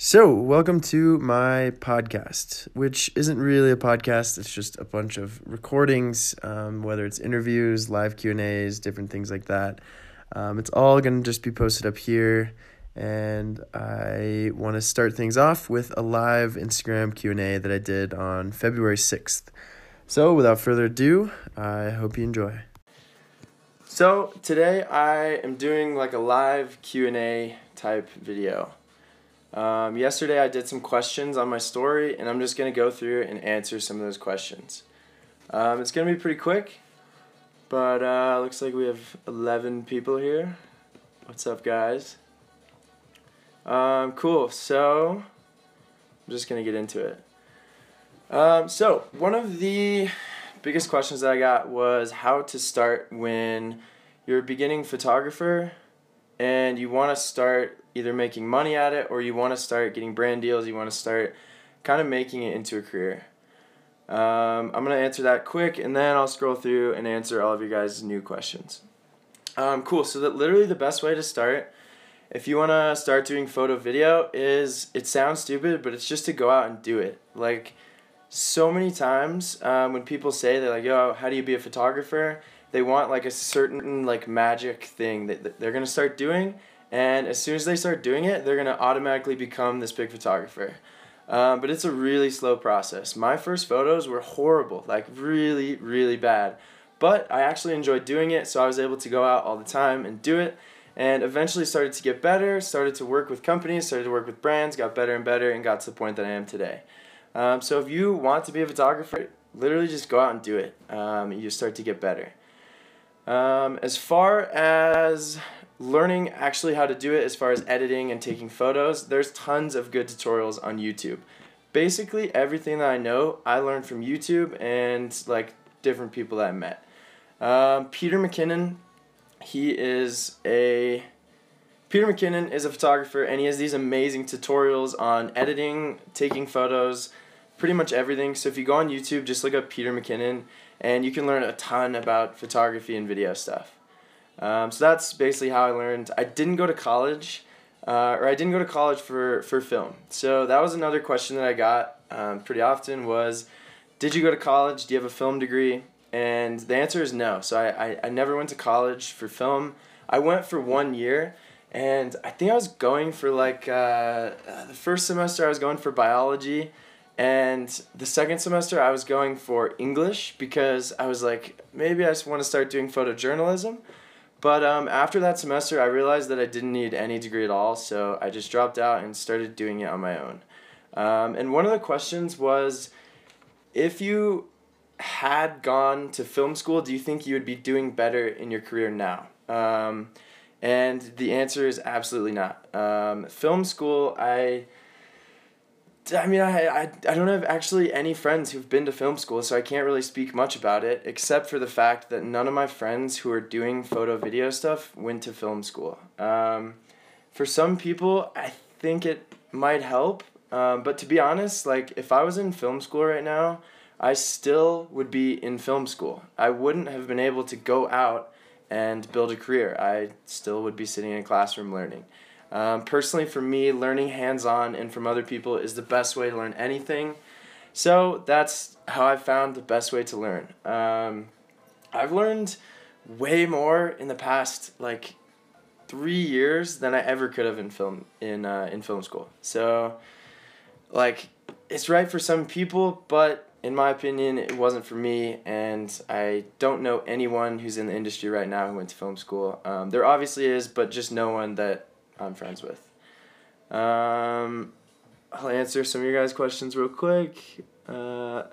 So, welcome to my podcast, which isn't really a podcast. It's just a bunch of recordings, um, whether it's interviews, live Q and A's, different things like that. Um, it's all gonna just be posted up here, and I want to start things off with a live Instagram Q and A that I did on February sixth. So, without further ado, I hope you enjoy. So today I am doing like a live Q and A type video. Um, yesterday I did some questions on my story, and I'm just gonna go through and answer some of those questions. Um, it's gonna be pretty quick, but uh, looks like we have 11 people here. What's up, guys? Um, cool. So I'm just gonna get into it. Um, so one of the biggest questions that I got was how to start when you're a beginning photographer and you want to start either making money at it or you want to start getting brand deals, you want to start kind of making it into a career. Um, I'm going to answer that quick and then I'll scroll through and answer all of you guys' new questions. Um, cool, so that literally the best way to start if you want to start doing photo video is it sounds stupid but it's just to go out and do it like so many times um, when people say they're like yo how do you be a photographer they want like a certain like magic thing that they're gonna start doing and as soon as they start doing it they're gonna automatically become this big photographer. Um, but it's a really slow process. My first photos were horrible like really really bad. But i actually enjoyed doing it so i was able to go out all the time and do it. And eventually started to get better started to work with companies started to work with brands got better and better and got to the point that i am today. Um, so if you want to be a photographer literally just go out and do it. Um, you start to get better. Um, as far as learning actually how to do it, as far as editing and taking photos, there's tons of good tutorials on YouTube. Basically, everything that I know, I learned from YouTube and like different people that I met. Um, Peter McKinnon, he is a Peter McKinnon is a photographer and he has these amazing tutorials on editing, taking photos, pretty much everything. So if you go on YouTube, just look up Peter McKinnon and you can learn a ton about photography and video stuff. Um, so that's basically how I learned. I didn't go to college, uh, or I didn't go to college for, for film. So that was another question that I got um, pretty often was, did you go to college? Do you have a film degree? And the answer is no. So I, I, I never went to college for film. I went for one year, and I think I was going for like uh, the first semester I was going for biology, and the second semester, I was going for English because I was like, maybe I just want to start doing photojournalism. But um, after that semester, I realized that I didn't need any degree at all, so I just dropped out and started doing it on my own. Um, and one of the questions was if you had gone to film school, do you think you would be doing better in your career now? Um, and the answer is absolutely not. Um, film school, I I mean, I, I, I don't have actually any friends who've been to film school, so I can't really speak much about it, except for the fact that none of my friends who are doing photo video stuff went to film school. Um, for some people, I think it might help, um, but to be honest, like, if I was in film school right now, I still would be in film school. I wouldn't have been able to go out and build a career. I still would be sitting in a classroom learning. Um, personally, for me, learning hands on and from other people is the best way to learn anything. So that's how I found the best way to learn. Um, I've learned way more in the past like three years than I ever could have in film in uh, in film school. So, like, it's right for some people, but in my opinion, it wasn't for me, and I don't know anyone who's in the industry right now who went to film school. Um, there obviously is, but just no one that I'm friends with. Um, I'll answer some of your guys' questions real quick. Uh,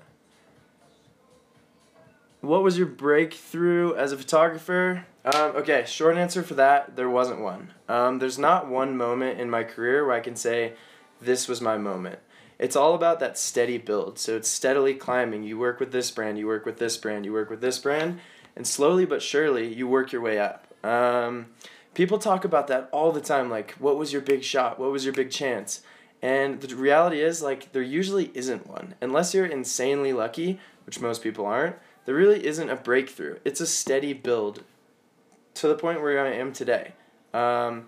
what was your breakthrough as a photographer? Um, okay, short answer for that, there wasn't one. Um, there's not one moment in my career where I can say, this was my moment. It's all about that steady build. So it's steadily climbing. You work with this brand, you work with this brand, you work with this brand, and slowly but surely you work your way up. Um, people talk about that all the time like what was your big shot? What was your big chance? And the reality is like there usually isn't one. Unless you're insanely lucky which most people aren't there really isn't a breakthrough. It's a steady build to the point where i am today. Um,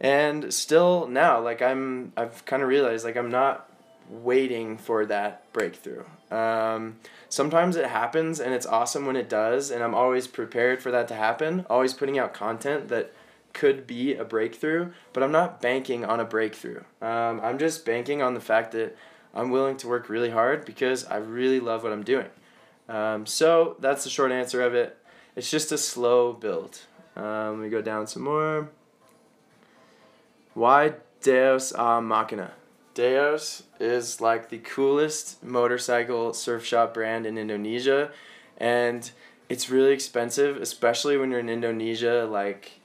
and still now like i'm i've kind of realized like i'm not waiting for that breakthrough. Um, sometimes it happens and it's awesome when it does and i'm always prepared for that to happen always putting out content that could be a breakthrough but i'm not banking on a breakthrough um, i'm just banking on the fact that i'm willing to work really hard because i really love what i'm doing um, so that's the short answer of it it's just a slow build um, let me go down some more why Deus Ex Machina? Deus is like the coolest motorcycle surf shop brand in Indonesia, and it's really expensive, especially when you're in Indonesia. Like,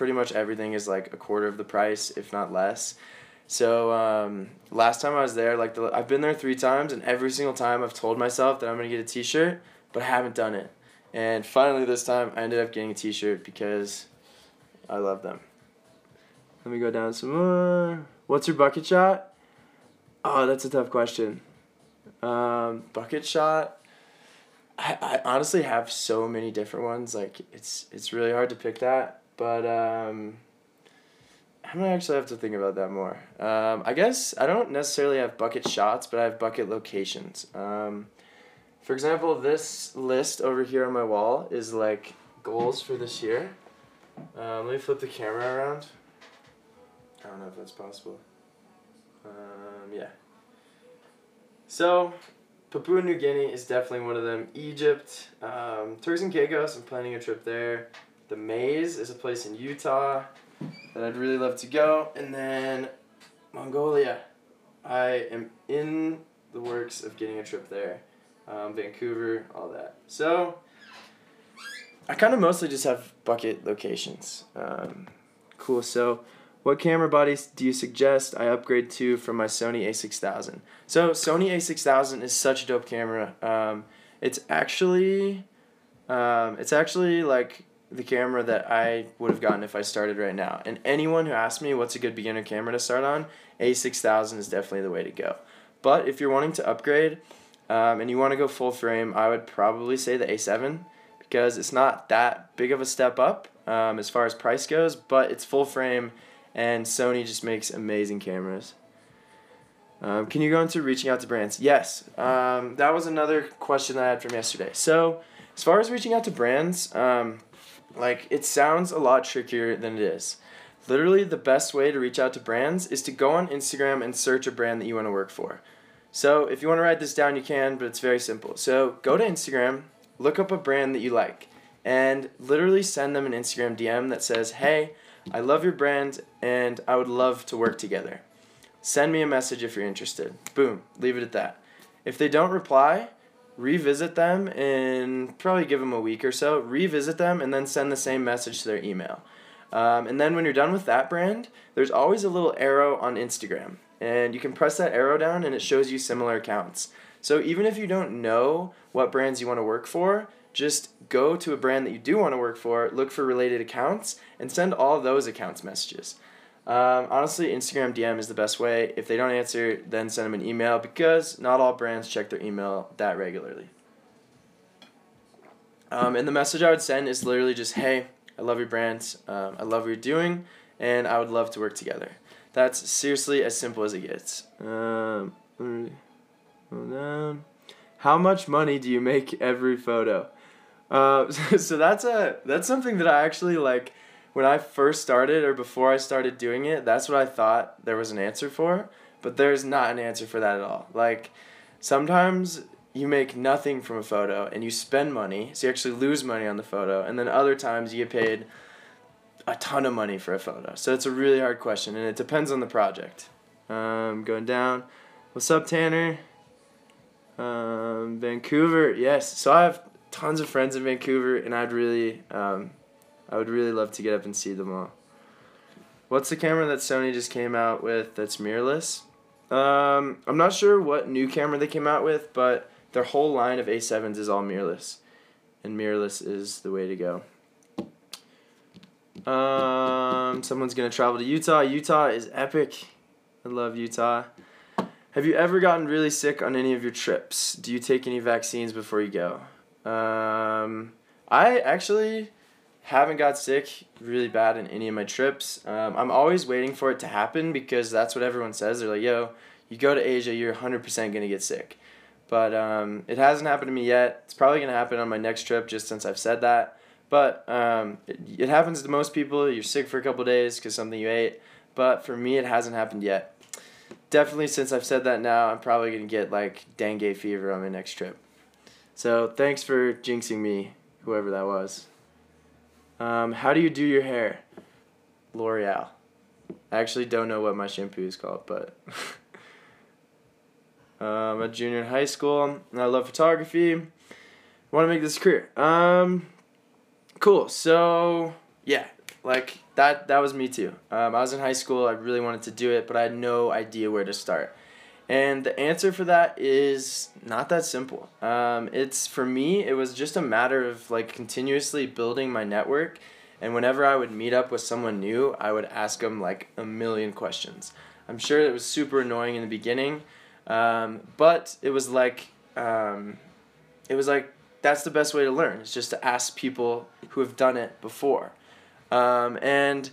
pretty much everything is like a quarter of the price, if not less. So um, last time I was there, like the, I've been there three times, and every single time I've told myself that I'm gonna get a T-shirt, but I haven't done it. And finally, this time I ended up getting a T-shirt because I love them. Let me go down some more. What's your bucket shot? Oh, that's a tough question. Um, bucket shot. I, I honestly have so many different ones. Like it's it's really hard to pick that. But um, I'm gonna actually have to think about that more. Um, I guess I don't necessarily have bucket shots, but I have bucket locations. Um, for example, this list over here on my wall is like goals for this year. Um, let me flip the camera around. I don't know if that's possible. Um, yeah. So, Papua New Guinea is definitely one of them. Egypt, um, Turks and Caicos, I'm planning a trip there. The Maze is a place in Utah that I'd really love to go. And then Mongolia. I am in the works of getting a trip there. Um, Vancouver, all that. So, I kind of mostly just have bucket locations. Um, cool. So, what camera bodies do you suggest I upgrade to from my Sony a6000? So Sony a6000 is such a dope camera. Um, it's actually, um, it's actually like the camera that I would have gotten if I started right now. And anyone who asks me what's a good beginner camera to start on, a6000 is definitely the way to go. But if you're wanting to upgrade um, and you want to go full frame, I would probably say the a7 because it's not that big of a step up um, as far as price goes, but it's full frame and Sony just makes amazing cameras. Um, can you go into reaching out to brands? Yes. Um, that was another question I had from yesterday. So, as far as reaching out to brands, um, like it sounds a lot trickier than it is. Literally, the best way to reach out to brands is to go on Instagram and search a brand that you want to work for. So, if you want to write this down, you can, but it's very simple. So, go to Instagram, look up a brand that you like, and literally send them an Instagram DM that says, Hey, I love your brand and I would love to work together. Send me a message if you're interested. Boom, leave it at that. If they don't reply, revisit them and probably give them a week or so. Revisit them and then send the same message to their email. Um, and then when you're done with that brand, there's always a little arrow on Instagram. And you can press that arrow down and it shows you similar accounts. So even if you don't know what brands you want to work for, just go to a brand that you do want to work for, look for related accounts, and send all those accounts messages. Um, honestly, Instagram DM is the best way. If they don't answer, then send them an email because not all brands check their email that regularly. Um, and the message I would send is literally just, hey, I love your brand, um, I love what you're doing, and I would love to work together. That's seriously as simple as it gets. Um, how much money do you make every photo? Uh, so that's a that's something that I actually like when I first started or before I started doing it. That's what I thought there was an answer for, but there's not an answer for that at all. Like sometimes you make nothing from a photo and you spend money, so you actually lose money on the photo, and then other times you get paid a ton of money for a photo. So it's a really hard question, and it depends on the project. Um, going down. What's up, Tanner? Um, Vancouver, yes. So I have tons of friends in Vancouver, and I'd really, um, I would really love to get up and see them all. What's the camera that Sony just came out with that's mirrorless? Um, I'm not sure what new camera they came out with, but their whole line of A7s is all mirrorless, and mirrorless is the way to go. Um, someone's gonna travel to Utah. Utah is epic. I love Utah. Have you ever gotten really sick on any of your trips? Do you take any vaccines before you go? Um, I actually haven't got sick really bad in any of my trips. Um, I'm always waiting for it to happen because that's what everyone says. They're like, yo, you go to Asia, you're 100% going to get sick. But um, it hasn't happened to me yet. It's probably going to happen on my next trip just since I've said that. But um, it, it happens to most people. You're sick for a couple days because something you ate. But for me, it hasn't happened yet. Definitely, since I've said that now, I'm probably going to get like dengue fever on my next trip. So thanks for jinxing me, whoever that was. Um, how do you do your hair? L'Oreal. I actually don't know what my shampoo is called, but um, I'm a junior in high school. And I love photography. Want to make this career. Um, cool. So yeah, like that. That was me too. Um, I was in high school. I really wanted to do it, but I had no idea where to start. And the answer for that is not that simple. Um, it's for me, it was just a matter of like continuously building my network. And whenever I would meet up with someone new, I would ask them like a million questions. I'm sure it was super annoying in the beginning, um, but it was like, um, it was like that's the best way to learn. It's just to ask people who have done it before. Um, and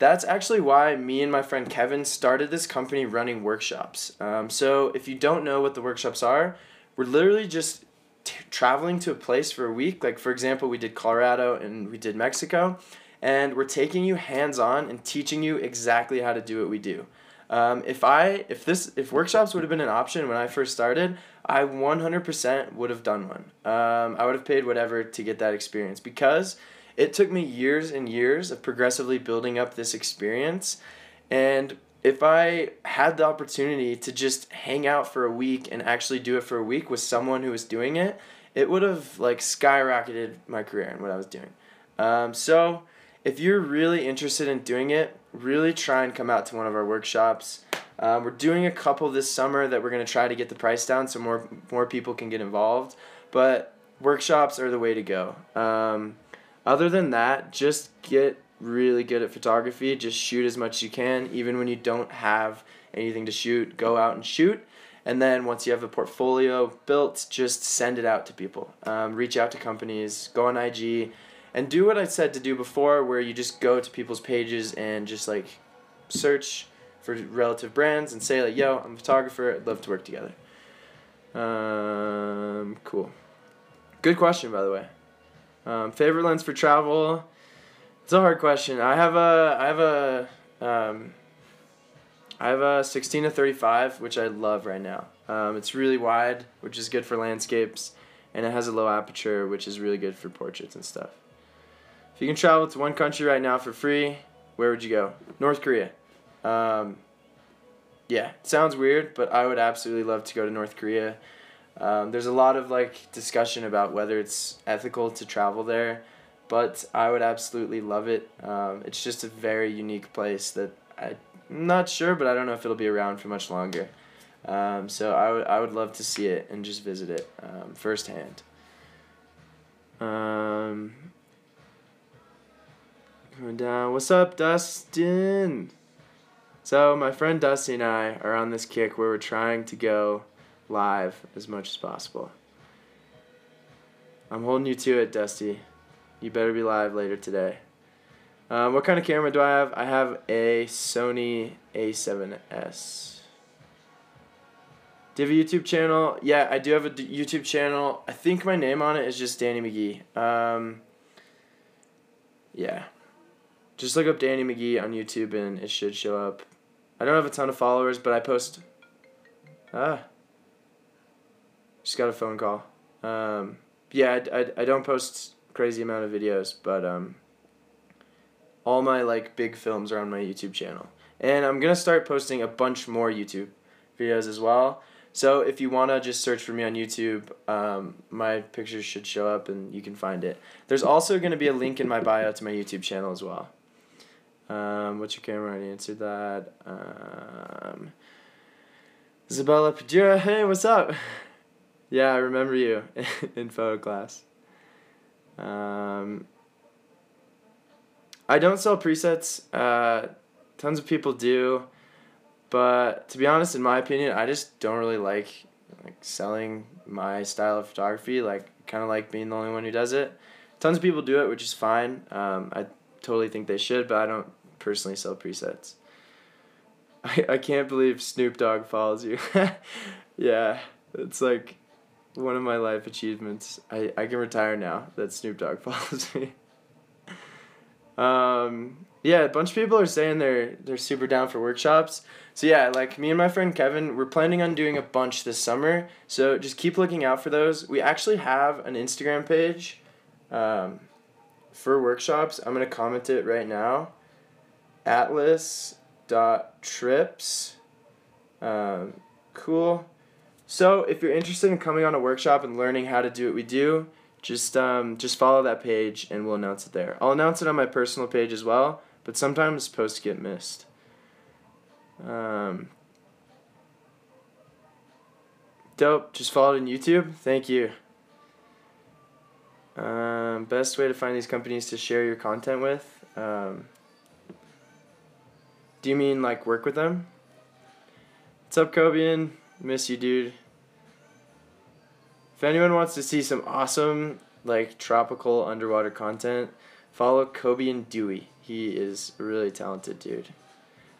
that's actually why me and my friend Kevin started this company running workshops. Um, so if you don't know what the workshops are, we're literally just t- traveling to a place for a week. Like for example, we did Colorado and we did Mexico, and we're taking you hands on and teaching you exactly how to do what we do. Um, if I if this if workshops would have been an option when I first started, I one hundred percent would have done one. Um, I would have paid whatever to get that experience because it took me years and years of progressively building up this experience. And if I had the opportunity to just hang out for a week and actually do it for a week with someone who was doing it, it would have like skyrocketed my career and what I was doing. Um, so if you're really interested in doing it, really try and come out to one of our workshops. Um, we're doing a couple this summer that we're going to try to get the price down so more more people can get involved. But workshops are the way to go. Um, other than that, just get really good at photography. Just shoot as much as you can, even when you don't have anything to shoot. Go out and shoot. And then once you have a portfolio built, just send it out to people. Um, reach out to companies, go on IG, and do what I said to do before, where you just go to people's pages and just like search for relative brands and say like, "Yo, I'm a photographer. I'd love to work together." Um, cool. Good question, by the way. Um, favorite lens for travel? It's a hard question. I have a I have a um, I have a sixteen to thirty five, which I love right now. Um, it's really wide, which is good for landscapes, and it has a low aperture, which is really good for portraits and stuff. If you can travel to one country right now for free, where would you go? North Korea. Um, yeah, sounds weird, but I would absolutely love to go to North Korea. Um, there's a lot of like discussion about whether it's ethical to travel there, but I would absolutely love it. Um, it's just a very unique place that I'm not sure, but I don't know if it'll be around for much longer. Um, so I would I would love to see it and just visit it um, firsthand. Um, going down. What's up, Dustin? So my friend Dusty and I are on this kick where we're trying to go live as much as possible. I'm holding you to it, Dusty. You better be live later today. Um, what kind of camera do I have? I have a Sony A7S. Do you have a YouTube channel? Yeah, I do have a YouTube channel. I think my name on it is just Danny McGee. Um, yeah. Just look up Danny McGee on YouTube and it should show up. I don't have a ton of followers, but I post. Ah, just got a phone call. Um, yeah, I, I, I don't post crazy amount of videos, but um, all my like big films are on my YouTube channel. And I'm gonna start posting a bunch more YouTube videos as well. So if you wanna just search for me on YouTube, um, my pictures should show up and you can find it. There's also gonna be a link in my bio to my YouTube channel as well. Um, what's your camera? I answered that. Um, Isabella Padura, hey, what's up? Yeah, I remember you in photo class. Um, I don't sell presets. Uh, tons of people do, but to be honest, in my opinion, I just don't really like like selling my style of photography. Like, kind of like being the only one who does it. tons of people do it, which is fine. Um, I totally think they should, but I don't personally sell presets. I, I can't believe Snoop Dogg follows you. yeah, it's like one of my life achievements. I, I can retire now that Snoop Dogg follows me. um, yeah, a bunch of people are saying they're they're super down for workshops. So yeah, like me and my friend Kevin, we're planning on doing a bunch this summer. So just keep looking out for those. We actually have an Instagram page um, for workshops. I'm gonna comment it right now. Atlas dot trips. Um, cool. So if you're interested in coming on a workshop and learning how to do what we do, just um, just follow that page and we'll announce it there. I'll announce it on my personal page as well, but sometimes posts get missed. Um, dope. Just follow it on YouTube. Thank you. Um, best way to find these companies to share your content with. Um, do you mean like work with them? What's up, Kobian? Miss you, dude. If anyone wants to see some awesome, like, tropical underwater content, follow Kobe and Dewey. He is a really talented dude.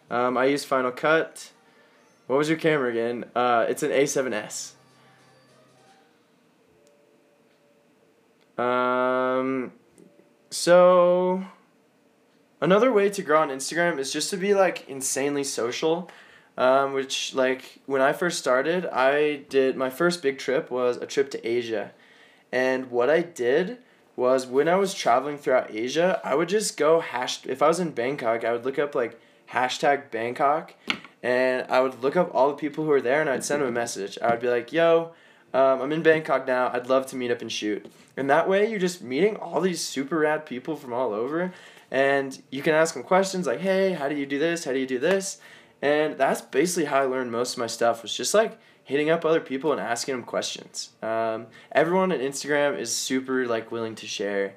Um, I use Final Cut. What was your camera again? Uh, it's an A7S. Um, so Another way to grow on Instagram is just to be like insanely social. Um, which like when I first started, I did my first big trip was a trip to Asia. And what I did was when I was traveling throughout Asia, I would just go hash if I was in Bangkok, I would look up like hashtag Bangkok and I would look up all the people who were there and I'd send them a message. I would be like, yo, um, I'm in Bangkok now. I'd love to meet up and shoot. And that way, you're just meeting all these super rad people from all over and you can ask them questions like hey how do you do this how do you do this and that's basically how i learned most of my stuff was just like hitting up other people and asking them questions. Um, everyone on instagram is super like willing to share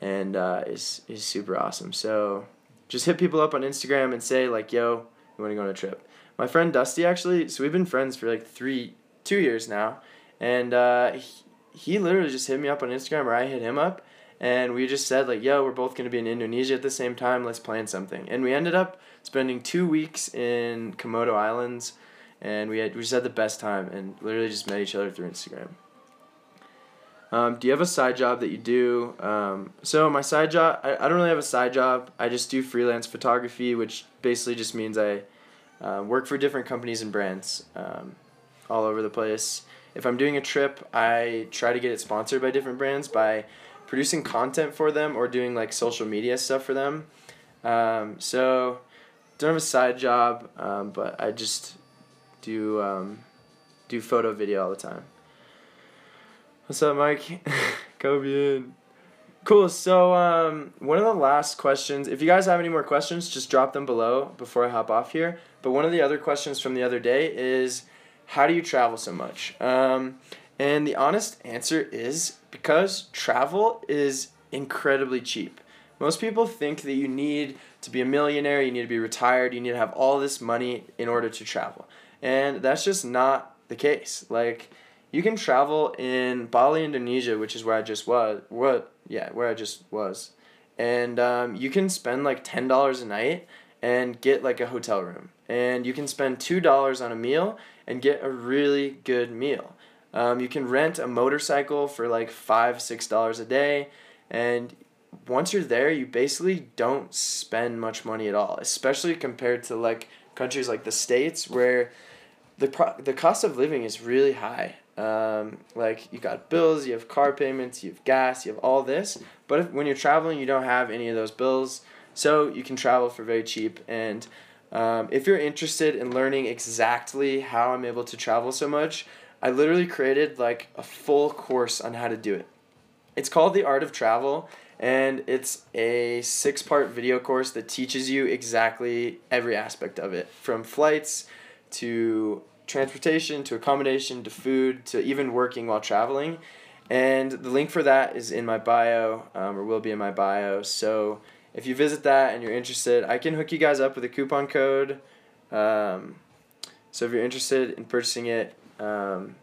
and uh, is, is super awesome. So just hit people up on instagram and say like yo you want to go on a trip? My friend dusty actually so we've been friends for like three two years now. And uh, he, he literally just hit me up on instagram or i hit him up and we just said like yo we're both to be in indonesia at the same time let's plan something. And we ended up spending two weeks in komodo islands and we had we just had the best time and literally just met each other through instagram. Um, do you have a side job that you do? Um, so my side job I, I don't really have a side job. I just do freelance photography which basically just means i uh, work for different companies and brands um, all over the place. If i'm doing a trip i try to get it sponsored by different brands by producing content for them or doing like social media stuff for them. Um, so don't have a side job, um, but I just do um, do photo video all the time. What's up, Mike? Kobe in. Cool. So um, one of the last questions, if you guys have any more questions, just drop them below before I hop off here. But one of the other questions from the other day is, how do you travel so much? Um, and the honest answer is because travel is incredibly cheap. Most people think that you need to be a millionaire, you need to be retired, you need to have all this money in order to travel. And that's just not the case. Like you can travel in Bali, Indonesia, which is where I just was. What? Yeah, where I just was. And um, you can spend like ten dollars a night and get like a hotel room. And you can spend two dollars on a meal and get a really good meal. Um, you can rent a motorcycle for like five, six dollars a day, and once you're there, you basically don't spend much money at all, especially compared to like countries like the states where the pro- the cost of living is really high. Um, like you got bills, you have car payments, you have gas, you have all this. But if, when you're traveling, you don't have any of those bills, so you can travel for very cheap. And um, if you're interested in learning exactly how I'm able to travel so much, I literally created like a full course on how to do it. It's called The Art of Travel, and it's a six part video course that teaches you exactly every aspect of it from flights to transportation to accommodation to food to even working while traveling. And the link for that is in my bio, um, or will be in my bio. So if you visit that and you're interested, I can hook you guys up with a coupon code. Um, so if you're interested in purchasing it, um,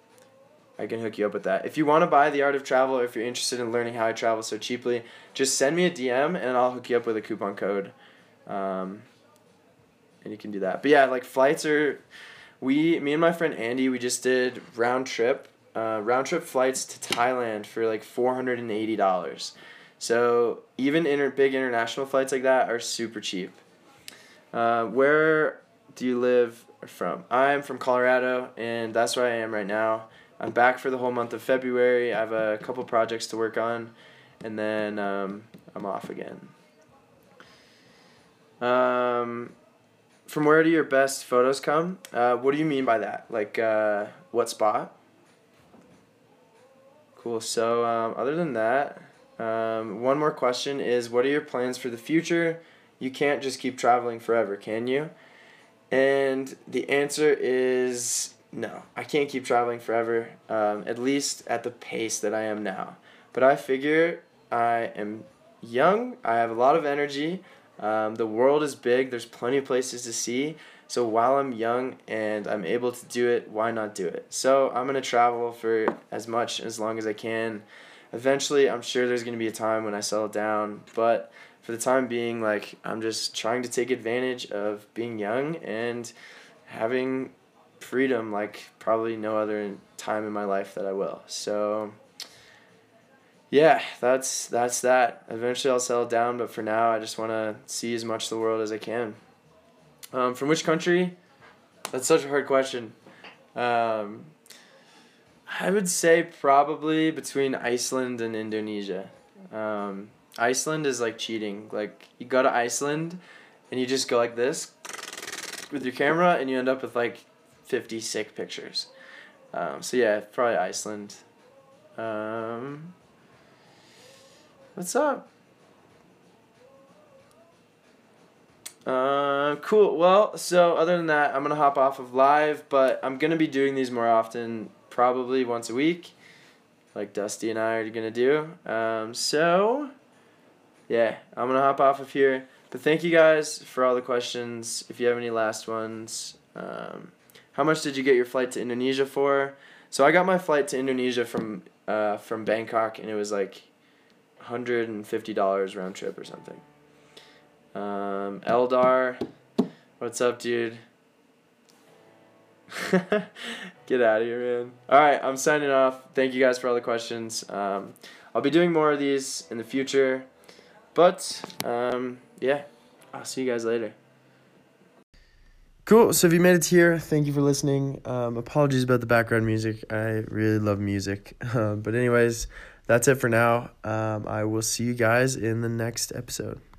I can hook you up with that. If you want to buy The Art of Travel or if you're interested in learning how I travel so cheaply, just send me a DM and I'll hook you up with a coupon code. Um, and you can do that. But yeah, like flights are we me and my friend Andy, we just did round trip uh, round trip flights to Thailand for like four hundred and eighty dollars. So even inter- big international flights like that are super cheap. Uh, where do you live from? I'm from Colorado, and that's where I am right now. I'm back for the whole month of February. I have a couple projects to work on, and then um, I'm off again. Um, from where do your best photos come? Uh, what do you mean by that? Like, uh, what spot? Cool. So, um, other than that, um, one more question is what are your plans for the future? You can't just keep traveling forever, can you? And the answer is no. I can't keep traveling forever, um, at least at the pace that I am now. But I figure I am young, I have a lot of energy, um, the world is big, there's plenty of places to see. So while I'm young and I'm able to do it, why not do it? So I'm going to travel for as much as long as I can. Eventually, I'm sure there's going to be a time when I settle down, but for the time being, like I'm just trying to take advantage of being young and having freedom like probably no other time in my life that I will. So yeah, that's that's that. Eventually I'll settle down, but for now I just want to see as much of the world as I can. Um, from which country? That's such a hard question. Um, I would say probably between Iceland and Indonesia. Um, Iceland is like cheating. Like you go to Iceland and you just go like this with your camera and you end up with like 50 sick pictures. Um, so yeah, probably Iceland. Um, what's up? Uh, cool. Well, so other than that, I'm gonna hop off of live, but I'm gonna be doing these more often, probably once a week, like Dusty and I are gonna do. Um, so yeah, I'm gonna hop off of here. But thank you guys for all the questions. If you have any last ones, um, how much did you get your flight to Indonesia for? So I got my flight to Indonesia from uh, from Bangkok, and it was like hundred and fifty dollars round trip or something. Um, Eldar, what's up, dude? Get out of here, man. All right, I'm signing off. Thank you guys for all the questions. Um, I'll be doing more of these in the future. But, um, yeah, I'll see you guys later. Cool. So if you made it here, thank you for listening. Um, apologies about the background music. I really love music. Uh, but anyways, that's it for now. Um, I will see you guys in the next episode.